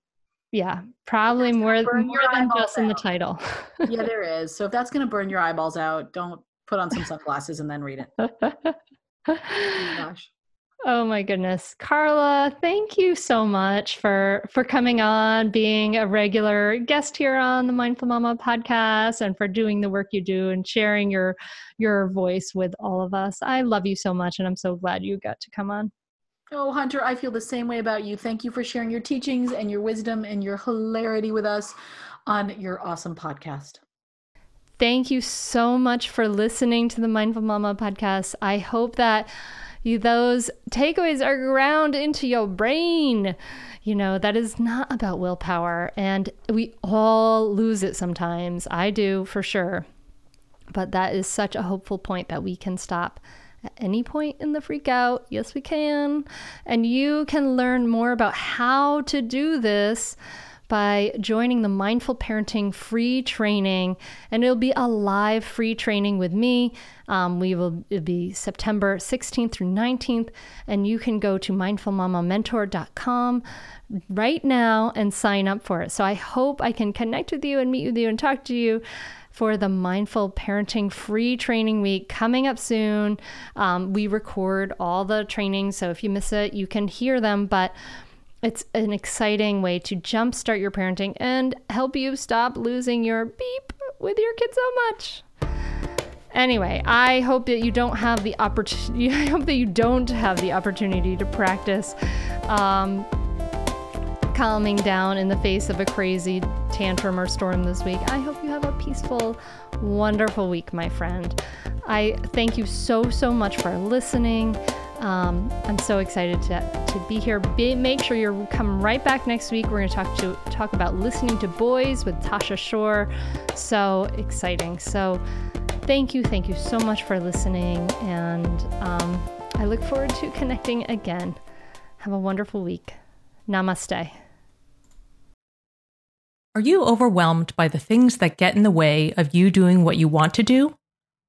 Yeah, probably more more than just in the title. yeah, there is. So if that's going to burn your eyeballs out, don't put on some sunglasses and then read it. Oh gosh. Oh my goodness, Carla, thank you so much for for coming on, being a regular guest here on the Mindful Mama podcast, and for doing the work you do and sharing your your voice with all of us. I love you so much, and I'm so glad you got to come on. Oh, Hunter, I feel the same way about you. Thank you for sharing your teachings and your wisdom and your hilarity with us on your awesome podcast. Thank you so much for listening to the Mindful Mama podcast. I hope that those takeaways are ground into your brain. You know, that is not about willpower, and we all lose it sometimes. I do for sure. But that is such a hopeful point that we can stop at any point in the freak out. Yes, we can. And you can learn more about how to do this by joining the Mindful Parenting free training. And it'll be a live free training with me. Um, we will be September 16th through 19th. And you can go to mindfulmamamentor.com right now and sign up for it. So I hope I can connect with you and meet with you and talk to you for the Mindful Parenting Free Training Week coming up soon. Um, we record all the trainings, so if you miss it, you can hear them. But it's an exciting way to jumpstart your parenting and help you stop losing your beep with your kids so much. Anyway, I hope that you don't have the opportunity. I hope that you don't have the opportunity to practice um, calming down in the face of a crazy tantrum or storm this week. I hope you have a peaceful, wonderful week, my friend. I thank you so, so much for listening. Um, I'm so excited to, to be here. Be, make sure you're coming right back next week. We're going to talk to talk about listening to boys with Tasha Shore. So exciting. So thank you, thank you so much for listening, and um, I look forward to connecting again. Have a wonderful week. Namaste. Are you overwhelmed by the things that get in the way of you doing what you want to do?